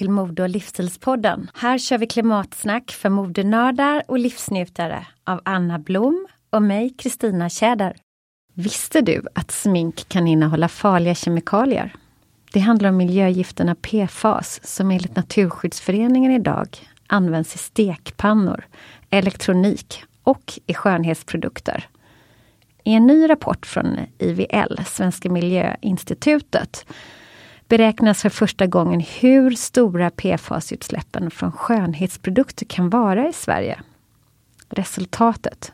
till Mode och livsstilspodden. Här kör vi klimatsnack för modenördar och livsnjutare av Anna Blom och mig, Kristina Tjäder. Visste du att smink kan innehålla farliga kemikalier? Det handlar om miljögifterna PFAS som enligt Naturskyddsföreningen idag används i stekpannor, elektronik och i skönhetsprodukter. I en ny rapport från IVL, Svenska Miljöinstitutet, beräknas för första gången hur stora PFAS-utsläppen från skönhetsprodukter kan vara i Sverige. Resultatet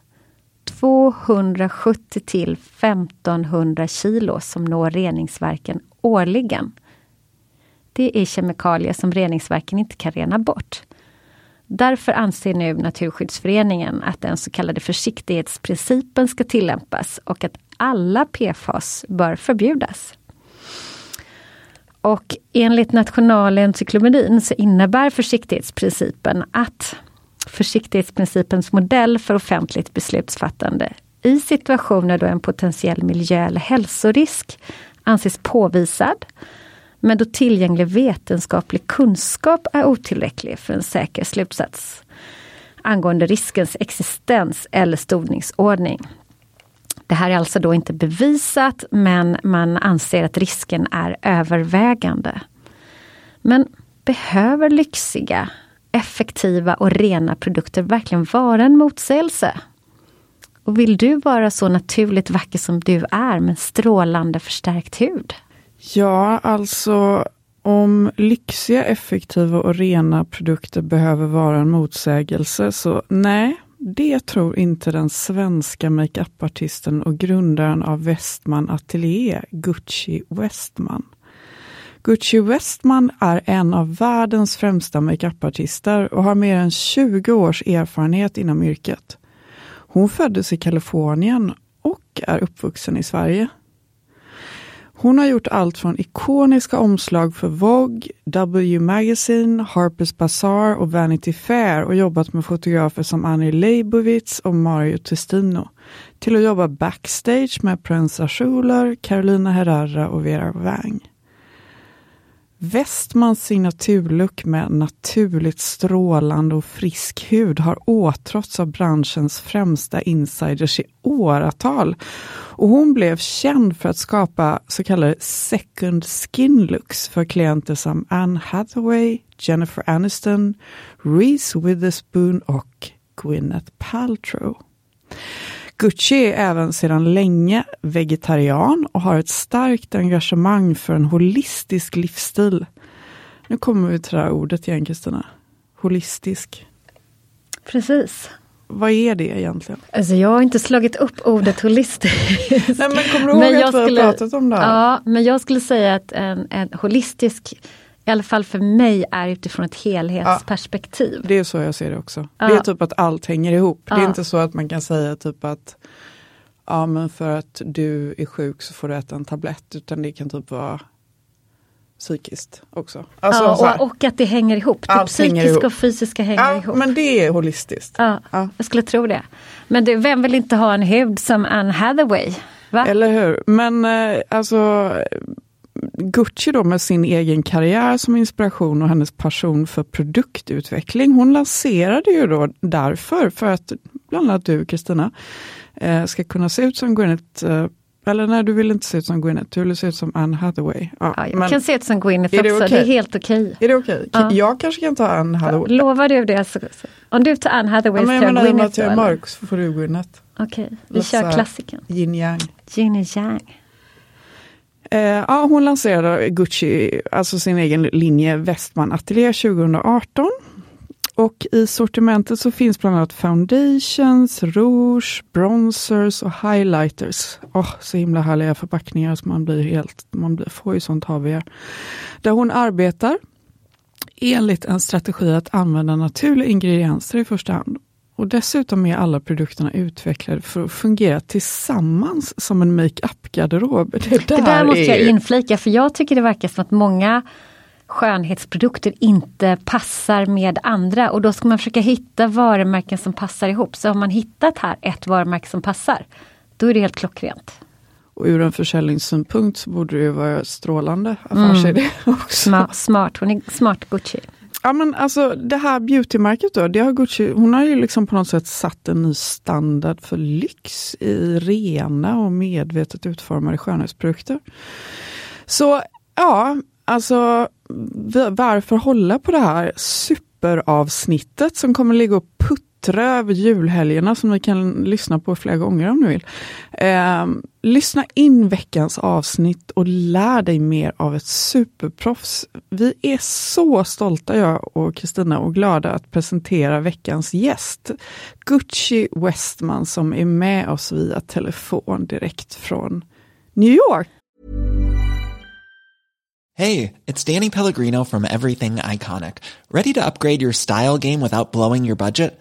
270 till 1500 kilo som når reningsverken årligen. Det är kemikalier som reningsverken inte kan rena bort. Därför anser nu Naturskyddsföreningen att den så kallade försiktighetsprincipen ska tillämpas och att alla PFAS bör förbjudas. Och enligt Nationalencyklopedin så innebär försiktighetsprincipen att försiktighetsprincipens modell för offentligt beslutsfattande i situationer då en potentiell miljö eller hälsorisk anses påvisad, men då tillgänglig vetenskaplig kunskap är otillräcklig för en säker slutsats angående riskens existens eller storningsordning. Det här är alltså då inte bevisat, men man anser att risken är övervägande. Men behöver lyxiga, effektiva och rena produkter verkligen vara en motsägelse? Och vill du vara så naturligt vacker som du är med strålande förstärkt hud? Ja, alltså om lyxiga, effektiva och rena produkter behöver vara en motsägelse, så nej, det tror inte den svenska makeupartisten och grundaren av Westman Atelier, Gucci Westman. Gucci Westman är en av världens främsta makeupartister och har mer än 20 års erfarenhet inom yrket. Hon föddes i Kalifornien och är uppvuxen i Sverige. Hon har gjort allt från ikoniska omslag för Vogue, W Magazine, Harper's Bazaar och Vanity Fair och jobbat med fotografer som Annie Leibovitz och Mario Testino. Till att jobba backstage med Prince Schuler, Carolina Herrera och Vera Wang. Westmans signaturlook med naturligt strålande och frisk hud har åtråtts av branschens främsta insiders i åratal. Och hon blev känd för att skapa så kallade second skin looks för klienter som Anne Hathaway, Jennifer Aniston, Reese Witherspoon och Gwyneth Paltrow. Gucci är även sedan länge vegetarian och har ett starkt engagemang för en holistisk livsstil. Nu kommer vi till det här ordet igen Kristina. Holistisk. Precis. Vad är det egentligen? Alltså jag har inte slagit upp ordet holistisk. Nej men kommer du ihåg men att vi har pratat om det här? Ja, men jag skulle säga att en, en holistisk i alla fall för mig är utifrån ett helhetsperspektiv. Ja, det är så jag ser det också. Ja. Det är typ att allt hänger ihop. Ja. Det är inte så att man kan säga typ att ja men för att du är sjuk så får du äta en tablett, utan det kan typ vara psykiskt också. Alltså, ja, och, och, att det hänger ihop. Det psykiska och fysiska hänger ja, ihop. Men det är holistiskt. Ja, ja, jag skulle tro det. Men du, vem vill inte ha en hud som Anne Hathaway? Va? Eller hur. Men eh, alltså Gucci då med sin egen karriär som inspiration och hennes passion för produktutveckling. Hon lanserade ju då därför, för att bland annat du Kristina eh, ska kunna se ut som Gwyneth eh, eller nej, du vill inte se ut som Gwyneth, du vill se ut som Anne Hathaway. Ja, ja jag kan se ut som Gwyneth också, det, okay? det är helt okej. Är det okej? Okay? Ja. Jag kanske kan ta Anne Hathaway. Lovar du det? Så, så. Om du tar Anne Hathaway ja, men jag Gwyneth. Jag är mörk så får du Gwyneth. Okej, okay. vi kör klassikern. Yin yang. Yin yang. Eh, ja, hon lanserade Gucci, alltså sin egen linje Westman Atelier 2018. Och i sortimentet så finns bland annat foundations, rouge, bronzers och highlighters. Oh, så himla härliga förpackningar så man blir helt, man blir, får ju sånt HVR. Där hon arbetar enligt en strategi att använda naturliga ingredienser i första hand. Och dessutom är alla produkterna utvecklade för att fungera tillsammans som en makeup-garderob. Det, där, det där måste är... jag inflika, för jag tycker det verkar som att många skönhetsprodukter inte passar med andra och då ska man försöka hitta varumärken som passar ihop. Så har man hittat här ett varumärke som passar, då är det helt klockrent. Och ur en försäljningssynpunkt så borde det vara strålande affärsidé mm. också. Smart, smart, hon är smart Gucci. Ja men alltså det här beautymärket då, det har Gucci, hon har ju liksom på något sätt satt en ny standard för lyx i rena och medvetet utformade skönhetsprodukter. Så ja, alltså varför hålla på det här superavsnittet som kommer ligga och putta puttra över julhelgerna som ni kan lyssna på flera gånger om ni vill. Eh, lyssna in veckans avsnitt och lär dig mer av ett superproffs. Vi är så stolta, jag och Kristina, och glada att presentera veckans gäst. Gucci Westman som är med oss via telefon direkt från New York. Hej, det är Danny Pellegrino from Everything Iconic. Ready to upgrade your style game without blowing your budget?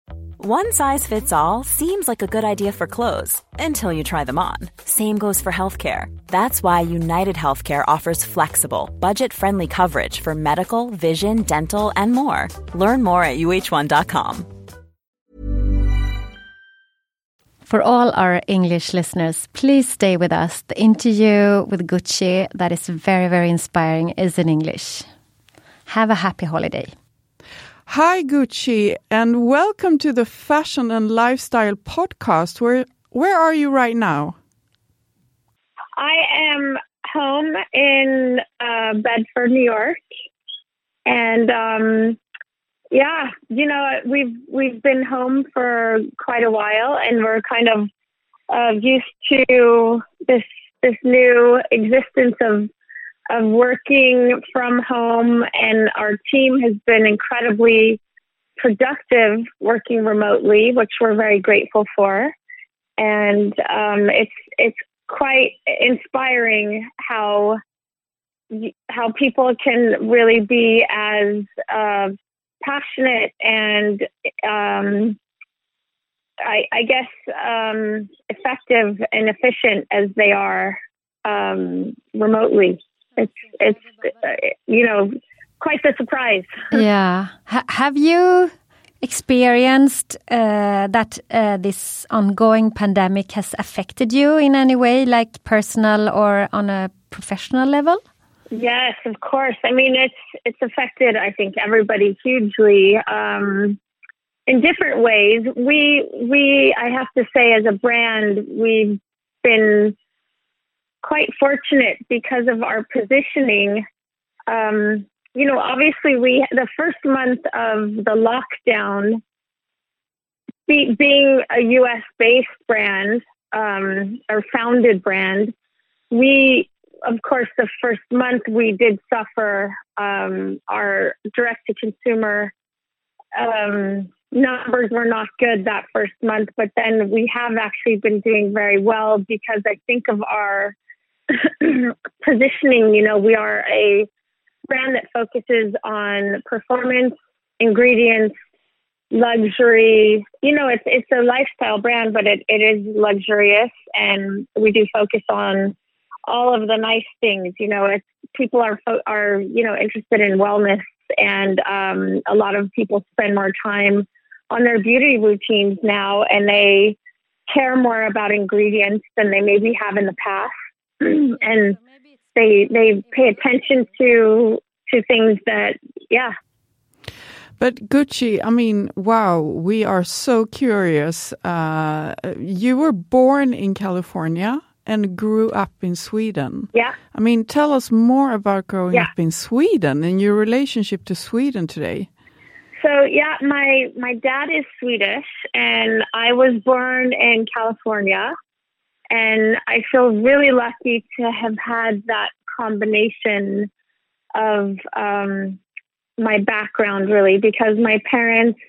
One size fits all seems like a good idea for clothes until you try them on. Same goes for healthcare. That's why United Healthcare offers flexible, budget-friendly coverage for medical, vision, dental, and more. Learn more at uh1.com. For all our English listeners, please stay with us. The interview with Gucci, that is very, very inspiring, is in English. Have a happy holiday. Hi, Gucci, and welcome to the Fashion and Lifestyle podcast. Where, where are you right now? I am home in uh, Bedford, New York, and um, yeah, you know, we've we've been home for quite a while, and we're kind of uh, used to this this new existence of of working from home, and our team has been incredibly productive working remotely, which we're very grateful for. And um, it's it's quite inspiring how how people can really be as uh, passionate and um, I, I, guess um, effective and efficient as they are um, remotely. It's it's uh, you know quite the surprise. Yeah. H- have you experienced uh, that uh, this ongoing pandemic has affected you in any way, like personal or on a professional level? Yes, of course. I mean, it's it's affected. I think everybody hugely um, in different ways. We we I have to say, as a brand, we've been quite fortunate because of our positioning. Um, you know, obviously, we the first month of the lockdown, be, being a U.S. based brand um, or founded brand, we of course, the first month we did suffer. Um, our direct to consumer um, numbers were not good that first month, but then we have actually been doing very well because I think of our positioning. You know, we are a brand that focuses on performance, ingredients, luxury. You know, it's it's a lifestyle brand, but it, it is luxurious, and we do focus on all of the nice things. You know, it's people are are you know interested in wellness, and um, a lot of people spend more time on their beauty routines now, and they care more about ingredients than they maybe have in the past, and they they pay attention to to things that yeah. But Gucci, I mean, wow, we are so curious. Uh, you were born in California and grew up in Sweden. Yeah. I mean, tell us more about growing yeah. up in Sweden and your relationship to Sweden today. So yeah, my my dad is Swedish and I was born in California and I feel really lucky to have had that combination of um, my background really because my parents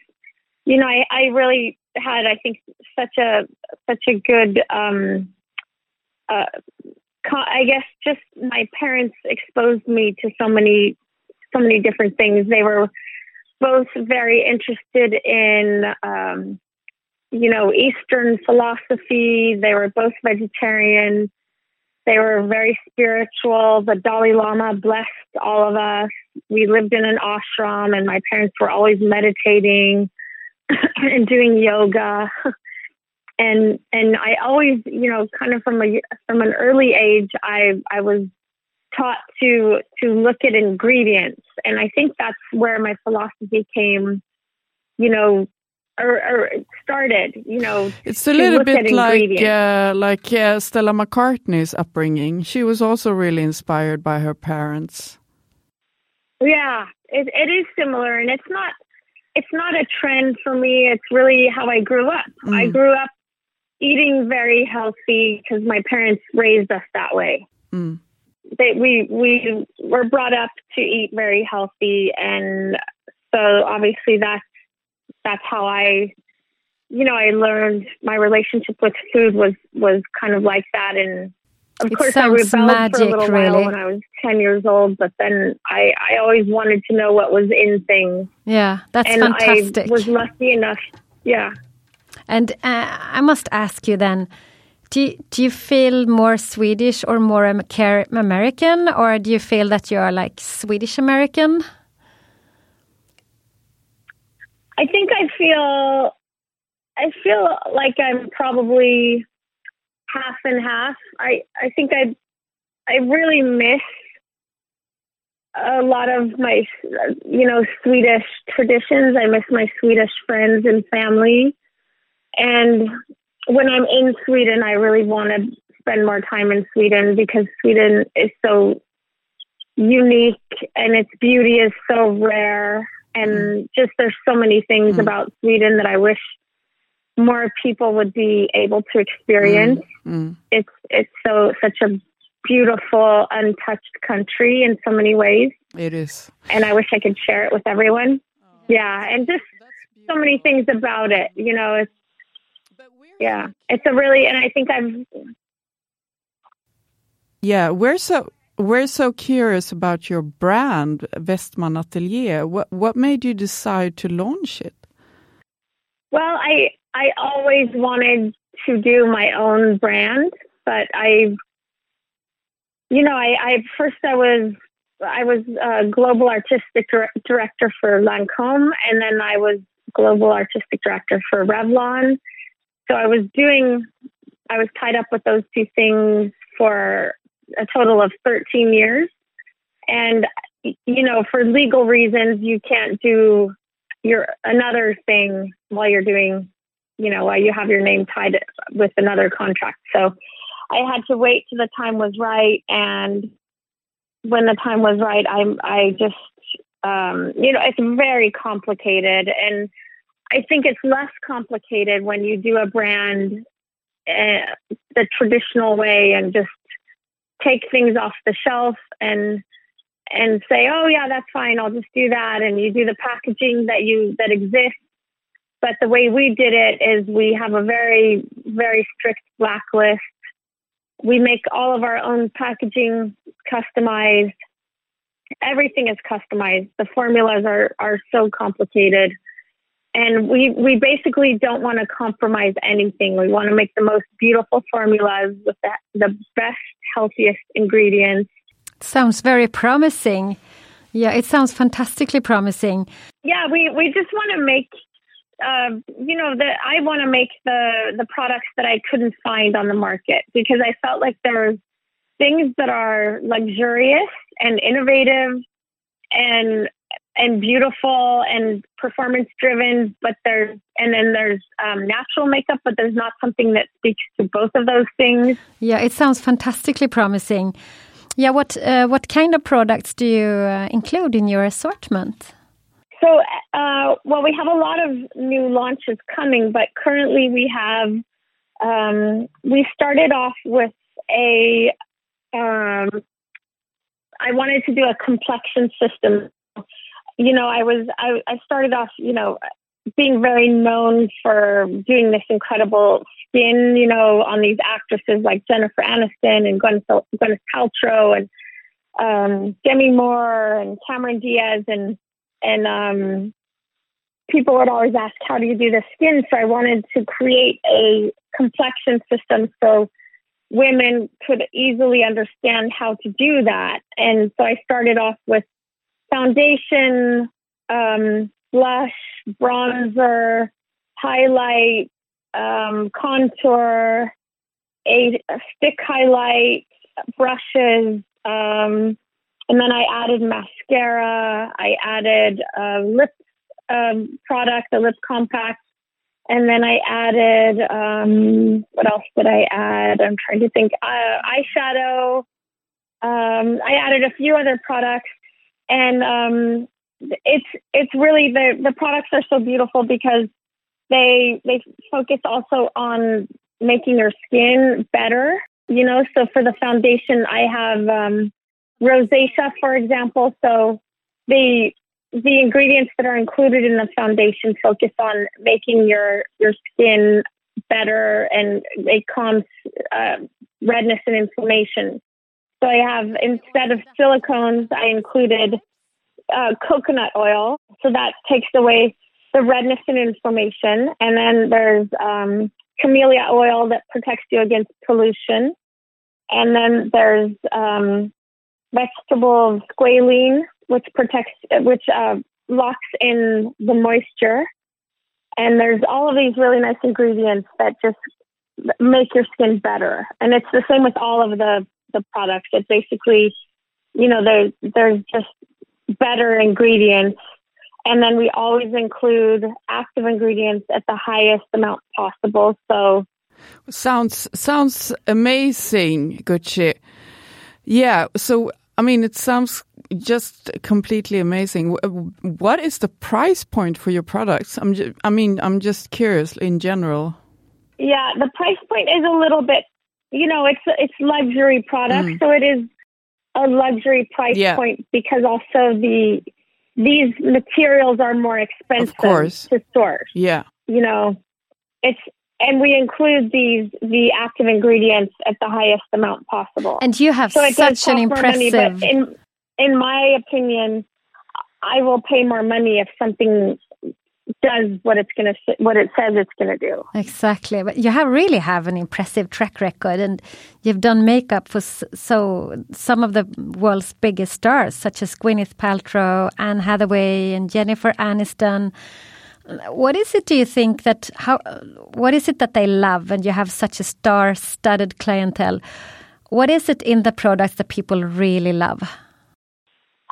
you know I, I really had I think such a such a good um, uh, I guess just my parents exposed me to so many, so many different things. They were both very interested in, um, you know, Eastern philosophy. They were both vegetarian. They were very spiritual. The Dalai Lama blessed all of us. We lived in an ashram, and my parents were always meditating and doing yoga. and and I always, you know, kind of from a from an early age, I I was taught to to look at ingredients, and I think that's where my philosophy came, you know, or, or started. You know, it's a little bit like uh, like uh, Stella McCartney's upbringing. She was also really inspired by her parents. Yeah, it, it is similar, and it's not it's not a trend for me. It's really how I grew up. Mm. I grew up eating very healthy because my parents raised us that way. Mm. They, we we were brought up to eat very healthy, and so obviously that's that's how I, you know, I learned my relationship with food was was kind of like that, and of it course I rebelled magic, for a little really. while when I was ten years old, but then I I always wanted to know what was in things. Yeah, that's and fantastic. I was lucky enough, yeah and uh, I must ask you then, do you, do you feel more Swedish or more American, or do you feel that you are like Swedish American? I think I feel I feel like I'm probably half and half. I I think I I really miss a lot of my you know Swedish traditions. I miss my Swedish friends and family. And when I'm in Sweden, I really want to spend more time in Sweden because Sweden is so unique and its beauty is so rare and mm. just there's so many things mm. about Sweden that I wish more people would be able to experience. Mm. mm. It's it's so such a beautiful, untouched country in so many ways. It is, and I wish I could share it with everyone. Oh, yeah, and just so many things about it. You know, it's yeah, it's a really, and I think I've. Yeah, we're so we're so curious about your brand, Westman Atelier. What what made you decide to launch it? Well, I I always wanted to do my own brand, but I, you know, I, I first I was I was a global artistic director for Lancome, and then I was global artistic director for Revlon. So I was doing, I was tied up with those two things for a total of 13 years. And, you know, for legal reasons, you can't do your another thing while you're doing, you know, while you have your name tied with another contract. So I had to wait till the time was right. And when the time was right, I, I just, um, you know, it's very complicated. And I think it's less complicated when you do a brand uh, the traditional way and just take things off the shelf and and say, oh yeah, that's fine. I'll just do that. And you do the packaging that you that exists. But the way we did it is we have a very very strict blacklist. We make all of our own packaging customized. Everything is customized. The formulas are are so complicated and we we basically don't want to compromise anything. We want to make the most beautiful formulas with the, the best, healthiest ingredients. Sounds very promising. Yeah, it sounds fantastically promising. Yeah, we we just want to make. Uh, you know that I want to make the the products that I couldn't find on the market because I felt like there's things that are luxurious and innovative and and beautiful and performance driven, but there's and then there's um, natural makeup, but there's not something that speaks to both of those things. Yeah, it sounds fantastically promising. Yeah, what uh, what kind of products do you uh, include in your assortment? So, uh, well, we have a lot of new launches coming, but currently we have um, we started off with a um, I wanted to do a complexion system you know, I was I, I started off, you know, being very known for doing this incredible skin, you know, on these actresses like Jennifer Aniston and Gwyneth, Paltrow and um, Demi Moore and Cameron Diaz and and um, people would always ask, "How do you do the skin?" So I wanted to create a complexion system so women could easily understand how to do that. And so I started off with foundation, um, blush, bronzer, highlight, um, contour, a, stick highlight, brushes, um, and then I added mascara. I added a lip um, product, a lip compact, and then I added um, what else did I add? I'm trying to think. Uh, eyeshadow. Um, I added a few other products and um, it's it's really the the products are so beautiful because they they focus also on making your skin better. You know, so for the foundation, I have um, rosacea, for example. So the the ingredients that are included in the foundation focus on making your your skin better and it calms uh, redness and inflammation. So I have, instead of silicones, I included uh, coconut oil. So that takes away the redness and inflammation. And then there's um, camellia oil that protects you against pollution. And then there's um, vegetable squalene, which protects, which uh, locks in the moisture. And there's all of these really nice ingredients that just make your skin better. And it's the same with all of the, the products. It's basically, you know, there's, there's just better ingredients. And then we always include active ingredients at the highest amount possible. So sounds sounds amazing, Gucci. Yeah. So I mean, it sounds just completely amazing. What is the price point for your products? I'm just, I mean, I'm just curious in general. Yeah, the price point is a little bit, you know, it's it's luxury product, mm. so it is a luxury price yeah. point because also the these materials are more expensive course to source. Yeah. You know, it's and we include these the active ingredients at the highest amount possible. And you have so such an impressive. Money, in in my opinion, I will pay more money if something does what it's going to what it says it's going to do. Exactly, but you have really have an impressive track record, and you've done makeup for so some of the world's biggest stars, such as Gwyneth Paltrow, Anne Hathaway, and Jennifer Aniston. What is it? Do you think that how? What is it that they love, and you have such a star-studded clientele? What is it in the products that people really love?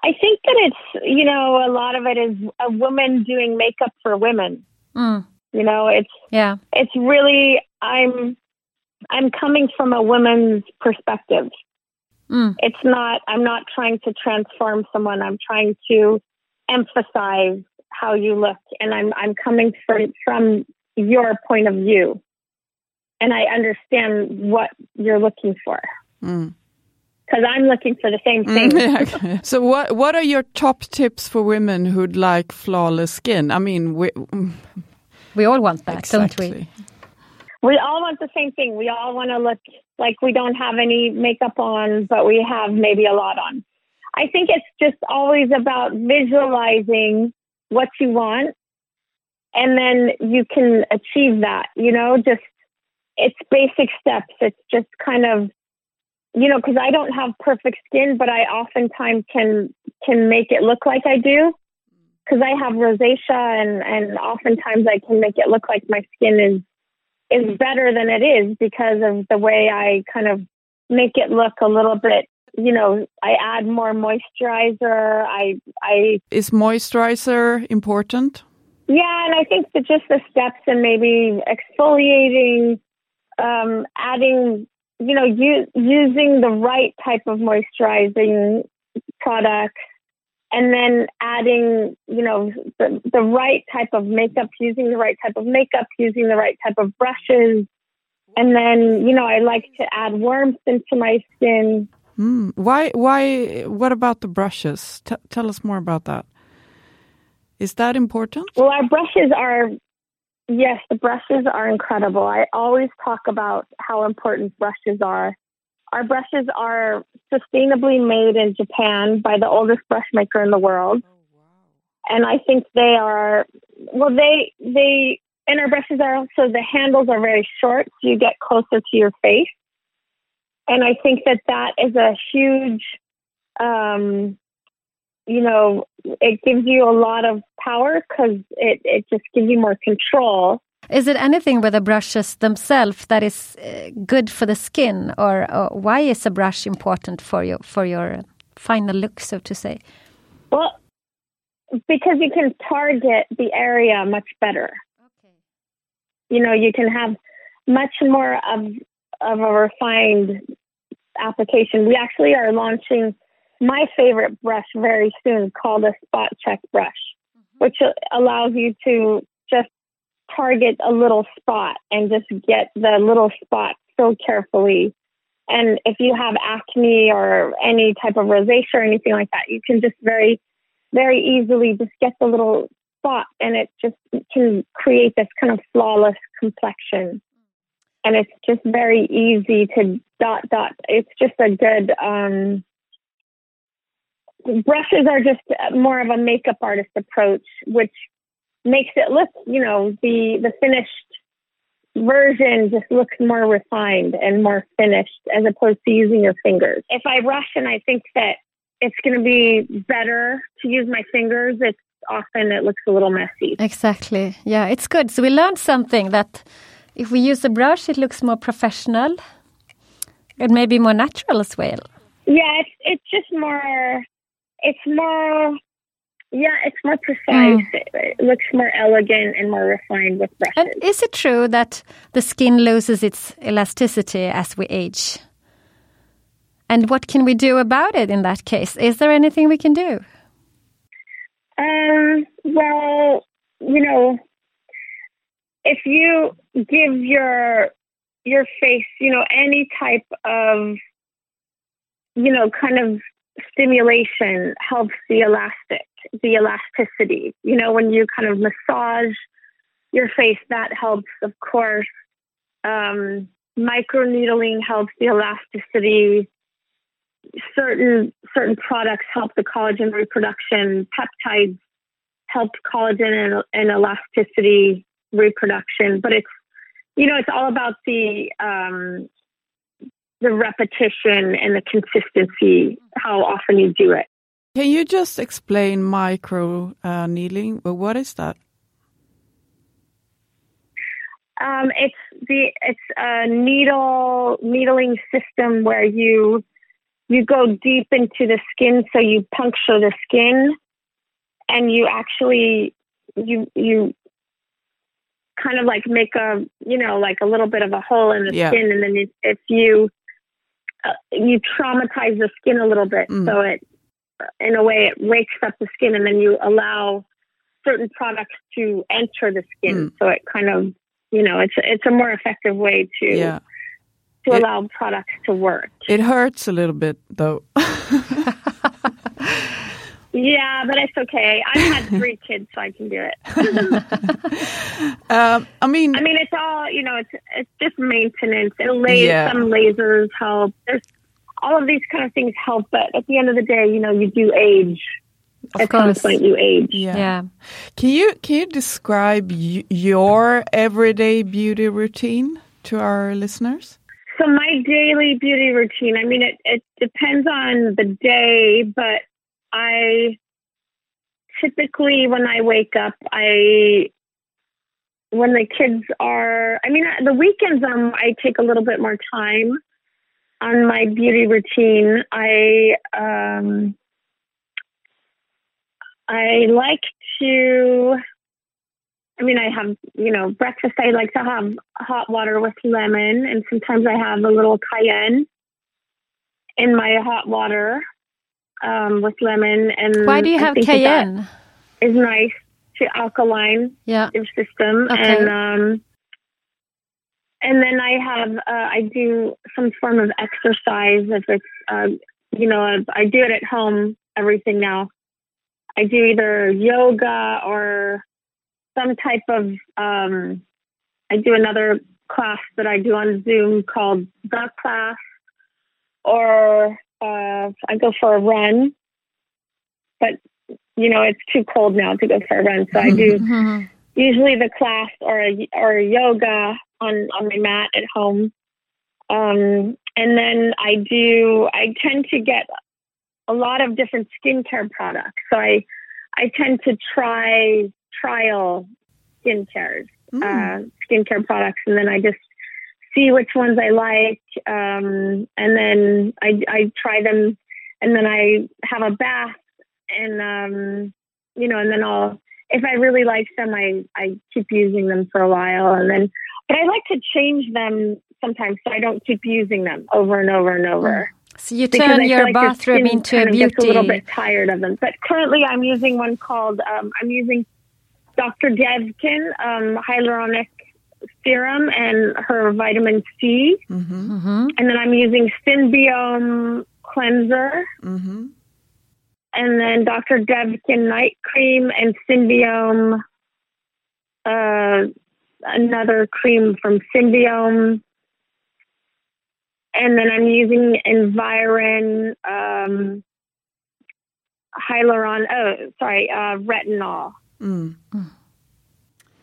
I think that it's you know a lot of it is a woman doing makeup for women. Mm. You know, it's yeah, it's really I'm I'm coming from a woman's perspective. Mm. It's not I'm not trying to transform someone. I'm trying to emphasize how you look and I'm I'm coming from from your point of view. And I understand what you're looking for. Mm because I'm looking for the same thing. Mm, so, what what are your top tips for women who'd like flawless skin? I mean, we we all want that, exactly. don't we? We all want the same thing. We all want to look like we don't have any makeup on, but we have maybe a lot on. I think it's just always about visualizing what you want and then you can achieve that, you know, just it's basic steps. It's just kind of, you know, because I don't have perfect skin, but I oftentimes can can make it look like I do because I have rosacea and and oftentimes I can make it look like my skin is is better than it is because of the way I kind of make it look a little bit you know, I add more moisturizer. I, I is moisturizer important? Yeah, and I think that just the steps and maybe exfoliating, um, adding, you know, u- using the right type of moisturizing products, and then adding, you know, the, the right type of makeup, using the right type of makeup, using the right type of brushes. And then, you know, I like to add warmth into my skin. Mm. Why? Why? What about the brushes? T tell us more about that. Is that important? Well, our brushes are. Yes, the brushes are incredible. I always talk about how important brushes are. Our brushes are sustainably made in Japan by the oldest brush maker in the world. Oh, wow. And I think they are well they they and our brushes are also the handles are very short so you get closer to your face and I think that that is a huge, um, you know, it gives you a lot of power because it, it just gives you more control. Is it anything with the brushes themselves that is uh, good for the skin, or, or, why is a brush important for you for your final look, so to say? Well, because you can target the area much better. Okay. You know, you can have much more of of a refined application. We actually are launching my favorite brush very soon called a spot check brush, mm-hmm. which allows you to just target a little spot and just get the little spot so carefully. And if you have acne or any type of rosacea or anything like that, you can just very, very easily just get the little spot and it just can create this kind of flawless complexion and it's just very easy to dot dot. It's just a good. Um, brushes are just more of a makeup artist approach, which makes it look, you know, the the finished version just looks more refined and more finished as opposed to using your fingers. If I brush and I think that it's going to be better to use my fingers, it's often it looks a little messy. Exactly. Yeah, it's good. So we learned something that if we use a brush, it looks more professional and maybe more natural as well. Yeah, it's it's just more. It's more. Yeah, it's more precise. It, it looks more elegant and more refined with brushes. And is it true that the skin loses its elasticity as we age? And what can we do about it in that case? Is there anything we can do? Um, well, you know, if you give your your face, you know, any type of you know, kind of stimulation helps the elastic, the elasticity. You know, when you kind of massage your face, that helps, of course. Um, microneedling helps the elasticity. Certain certain products help the collagen reproduction. Peptides help collagen and, and elasticity reproduction. But it's you know it's all about the um, the repetition and the consistency, how often you do it. Can you just explain micro uh, needling? Well, what is that? Um, it's the it's a needle needling system where you you go deep into the skin, so you puncture the skin, and you actually you you kind of like make a you know like a little bit of a hole in the Yeah. skin, and then if you uh, you traumatize the skin a little bit, Mm. so it in a way it wakes up the skin, and then you allow certain products to enter the skin, Mm. so it kind of you know it's it's a more effective way to Yeah, to It- allow products to work. it hurts a little bit though. Yeah, but it's okay. I've had three kids, so I can do it. um, I mean, I mean, it's all you know. It's it's just maintenance. And la- Yeah. some lasers help. There's all of these kind of things help, but at the end of the day, you know, you do age. Of at course. some point, you age. yeah. Yeah. Can you can you describe y- your everyday beauty routine to our listeners? So my daily beauty routine. I mean, it it depends on the day, but I typically when I wake up, I when the kids are. I mean, the weekends. Um, I take a little bit more time on my beauty routine. I um, I like to. I mean, I have, you know, breakfast. I like to have hot water with lemon, and sometimes I have a little cayenne in my hot water um, with lemon. And Why do you I have think that that cayenne? Is nice to alkaline Yeah. your system, Okay. and um, and then I have uh, I do some form of exercise. If it's uh, you know, I, I do it at home. Everything now. I do either yoga or some type of um, I do another class that I do on Zoom called the class, or uh, I go for a run. But you know, it's too cold now to go for a run, so I do Mhm. usually the class or a, or a yoga on on my mat at home. Um, and then I do. I tend to get a lot of different skincare products. So I I tend to try trial skincares, Mm. uh, skincare products, and then I just see which ones I like, um, and then I I try them, and then I have a bath, and um, you know, and then I'll if I really like them, I I keep using them for a while, and then but I like to change them sometimes, so I don't keep using them over and over and over. So you turn your like bathroom into kind a of gets a little bit tired of them. But currently, I'm using one called um, I'm using Dr. Devgan um, hyaluronic serum and her vitamin C, Mm-hmm. Mhm. and then I'm using Symbiome cleanser, Mm-hmm. and then Dr. Devgan night cream and Symbiome. Uh, another cream from Symbiome. And then I'm using Environ um, hyaluron. Oh, sorry, uh, retinol. Mm.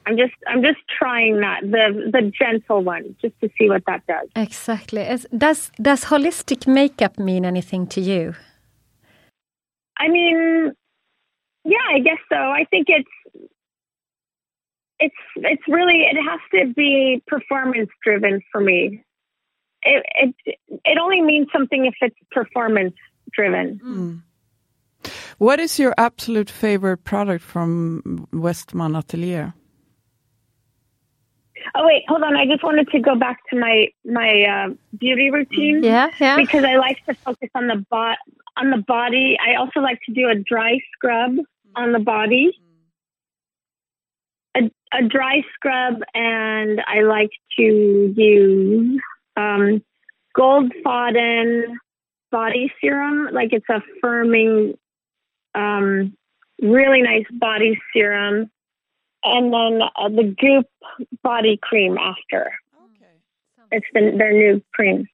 I'm just I'm just trying that the the gentle one just to see what that does. Exactly. As- Does does holistic makeup mean anything to you? I mean, yeah, I guess so. I think it's it's it's really it has to be performance driven for me. It it it only means something if it's performance driven. Mm. What is your absolute favorite product from Westman Atelier? Oh wait, hold on. I just wanted to go back to my my uh, beauty routine. Yeah, yeah. Because I like to focus on the bot on the body. I also like to do a dry scrub on the body. A, a dry scrub, and I like to use um, Gold Faden body serum. Like it's a firming, um, really nice body serum and then uh, the Goop body cream after. Okay. It's the, their new cream.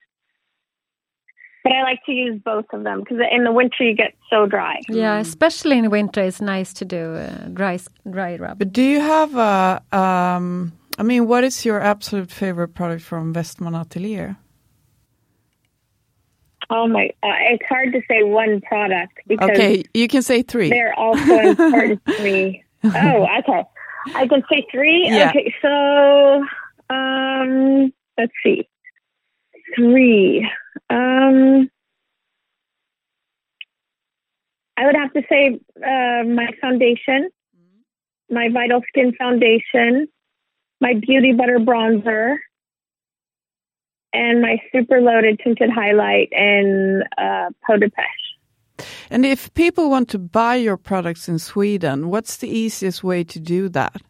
But I like to use both of them because in the winter you get so dry. Yeah, especially in winter, it's nice to do a dry dry rub. But do you have a? Um, I mean, what is your absolute favorite product from Westman Atelier? Oh my! Uh, it's hard to say one product because okay, you can say three. They're all so important to me. Oh, okay. I can say three. Yeah. Okay, so um, let's see, three. Um, I would have to say uh, my foundation, my Vital Skin foundation, my Beauty Butter bronzer, and my super loaded tinted highlight and uh, Pêche. And if people want to buy your products in Sweden, what's the easiest way to do that?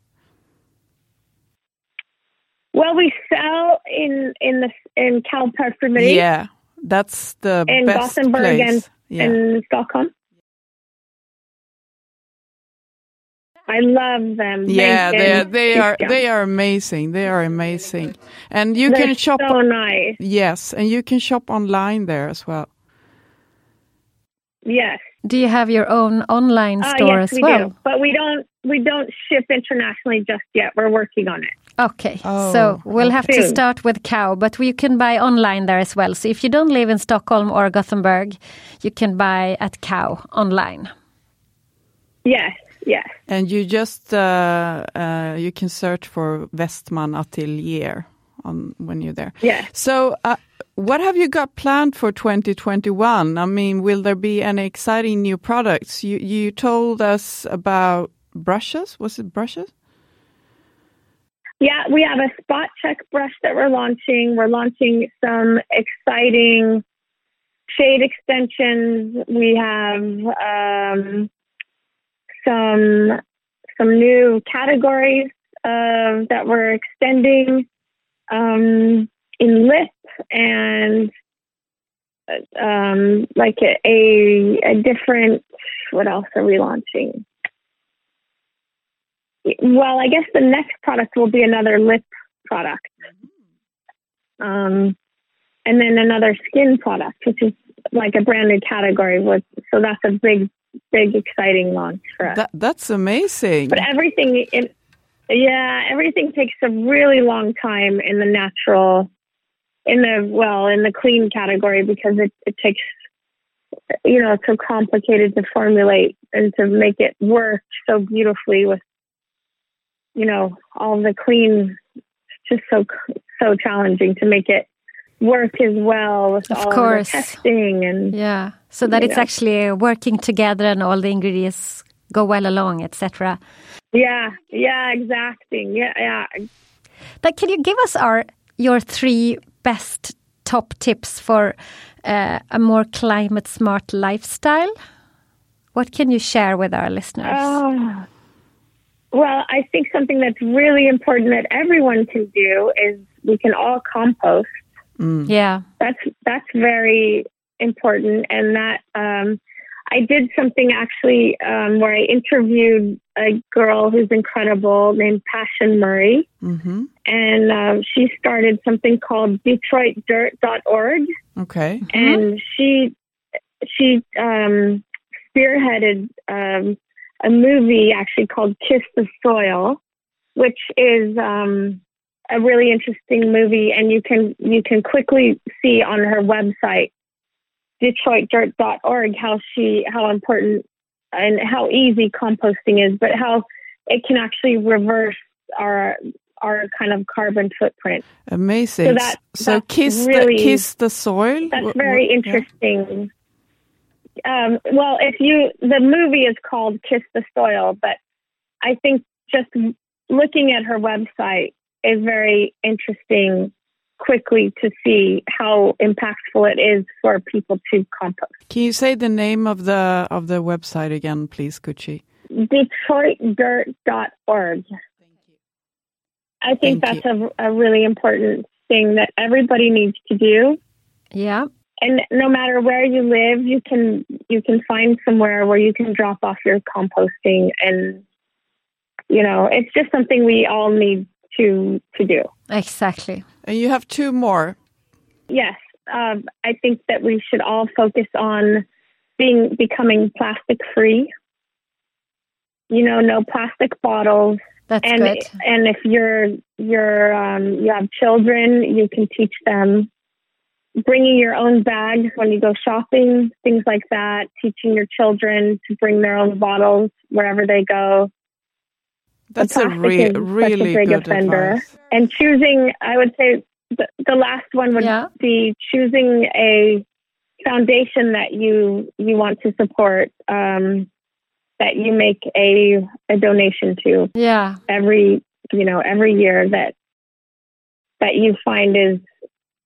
Well, we sell in in the in Cow Parfumerie. Yeah, that's the in best Gothenburg place. and yeah. in Stockholm. I love them. yeah, they are, they are they are amazing. They are amazing, and you They're can shop. so nice. Yes, and you can shop online there as well. Yes. Do you have your own online store Uh, store yes, as we well? do. But we don't we don't ship internationally just yet. We're working on it. Okay, Oh, so we'll have to start with Cow, but you can buy online there as well. So if you don't live in Stockholm or Gothenburg, you can buy at Cow online. Yes, yes. And you just uh, uh, you can search for Westman Atelier on when you're there. Yes. So, uh, what have you got planned for 2021? I mean, will there be any exciting new products? You you told us about brushes. Was it brushes? Yeah, we have a spot check brush that we're launching. We're launching some exciting shade extensions. We have um, some some new categories uh, that we're extending um, in lip and um, like a, a a different. What else are we launching? Well, I guess the next product will be another lip product. Um, and then another skin product, which is like a brand new category. With, so that's a big, big, exciting launch for us. That that's amazing. but everything, in, yeah, everything takes a really long time in the natural, in the, well, in the clean category because it, it takes, you know, it's so complicated to formulate and to make it work so beautifully with you know, all the clean, it's just so so challenging to make it work as well with Of all course. the testing and Yeah, so that it's know. actually working together and all the ingredients go well along, etc. yeah, yeah, exacting, yeah, yeah. But can you give us our your three best top tips for uh, a more climate smart lifestyle? What can you share with our listeners? Oh. Well, I think something that's really important that everyone can do is we can all compost. yeah, That's that's very important, and that um, I did something actually um, where I interviewed a girl who's incredible named Pashon Murray, hmm and um, she started something called DetroitDirt.org, Okay. and she she um, spearheaded um, a movie actually called Kiss the Soil, which is um, a really interesting movie, and you can you can quickly see on her website DetroitDirt.org how she how important and how easy composting is, but how it can actually reverse our our kind of carbon footprint. Amazing. So that- so kiss really- the kiss the soil. That's very wh- yeah. interesting. Um, well, if you the movie is called Kiss the Soil, but I think just looking at her website is very interesting quickly to see how impactful it is for people to compost. Can you say the name of the of the website again, please, Gucci? DetroitDirt.org. I think Thank that's a, a really important thing that everybody needs to do. Yeah. and no matter where you live you can you can find somewhere where you can drop off your composting and you know it's just something we all need to to do Exactly. And you have two more. yes um, i think that we should all focus on being becoming plastic free you know no plastic bottles That's and good. and if you're you're um, you have children, you can teach them bringing your own bag when you go shopping, things like that. Teaching your children to bring their own bottles wherever they go. That's a re- is such a really big good offender. advice. And choosing, I would say, the, the last one would Yeah. be choosing a foundation that you you want to support. Um, that you make a a donation to Yeah. every you know every year that that you find is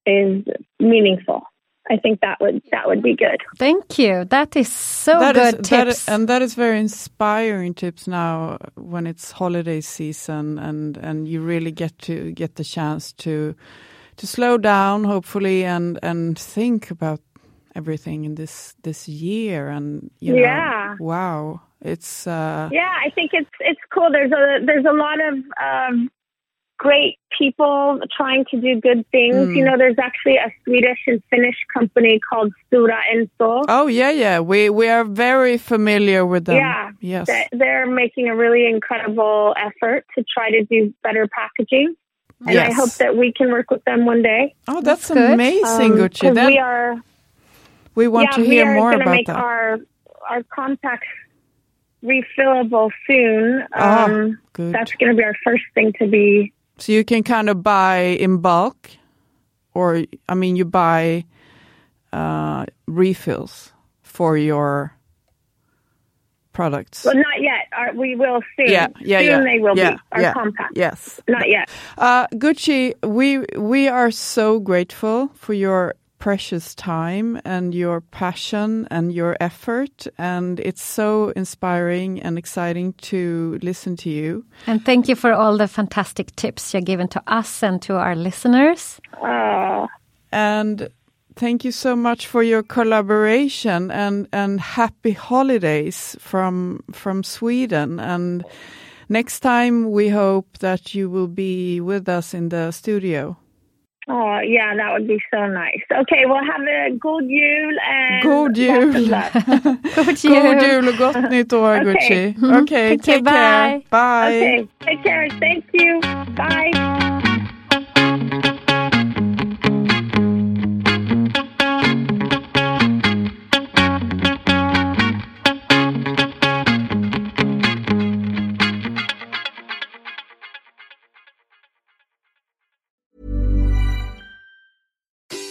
is meaningful. I think that would that would be good. Thank you. That is so That is- good that tips. is- and that is very inspiring tips now when it's holiday season and and you really get to get the chance to to slow down hopefully and and think about everything in this this year and you know Yeah. wow it's uh Yeah, I think it's it's cool. There's a there's a lot of um, great people trying to do good things. Mm. You know, there's actually a Swedish and Finnish company called Stora Enso. oh yeah yeah we we are very familiar with them Yeah, yes they're making a really incredible effort to try to do better packaging. And I hope that we can work with them one day. oh that's, good. amazing Um, Gucci 'cause then we are we want yeah, to we hear are more gonna about make that our our compacts refillable soon. Ah, Um, good. that's going to be our first thing to be. So you can kind of buy in bulk, or I mean, you buy uh, refills for your products. Well, not yet. Our, we will soon. Yeah, yeah, soon yeah. they will yeah, be our yeah. compact. Yes, Not yet. uh, Gucci, we we are so grateful for your precious time and your passion and your effort, and it's so inspiring and exciting to listen to you. and thank you for all the fantastic tips you're given to us and to our listeners. Uh, and thank you so much for your collaboration and and happy holidays from from Sweden and next time we hope that you will be with us in the studio oh, yeah, that would be so nice. Okay, well, have a good jul and God lots of jul! love. Good God jul och gott nytt år Okay. Gucci! Mm-hmm. Okay, Thank take you, care! bye. Bye! Okay, take care. Thank you. Bye.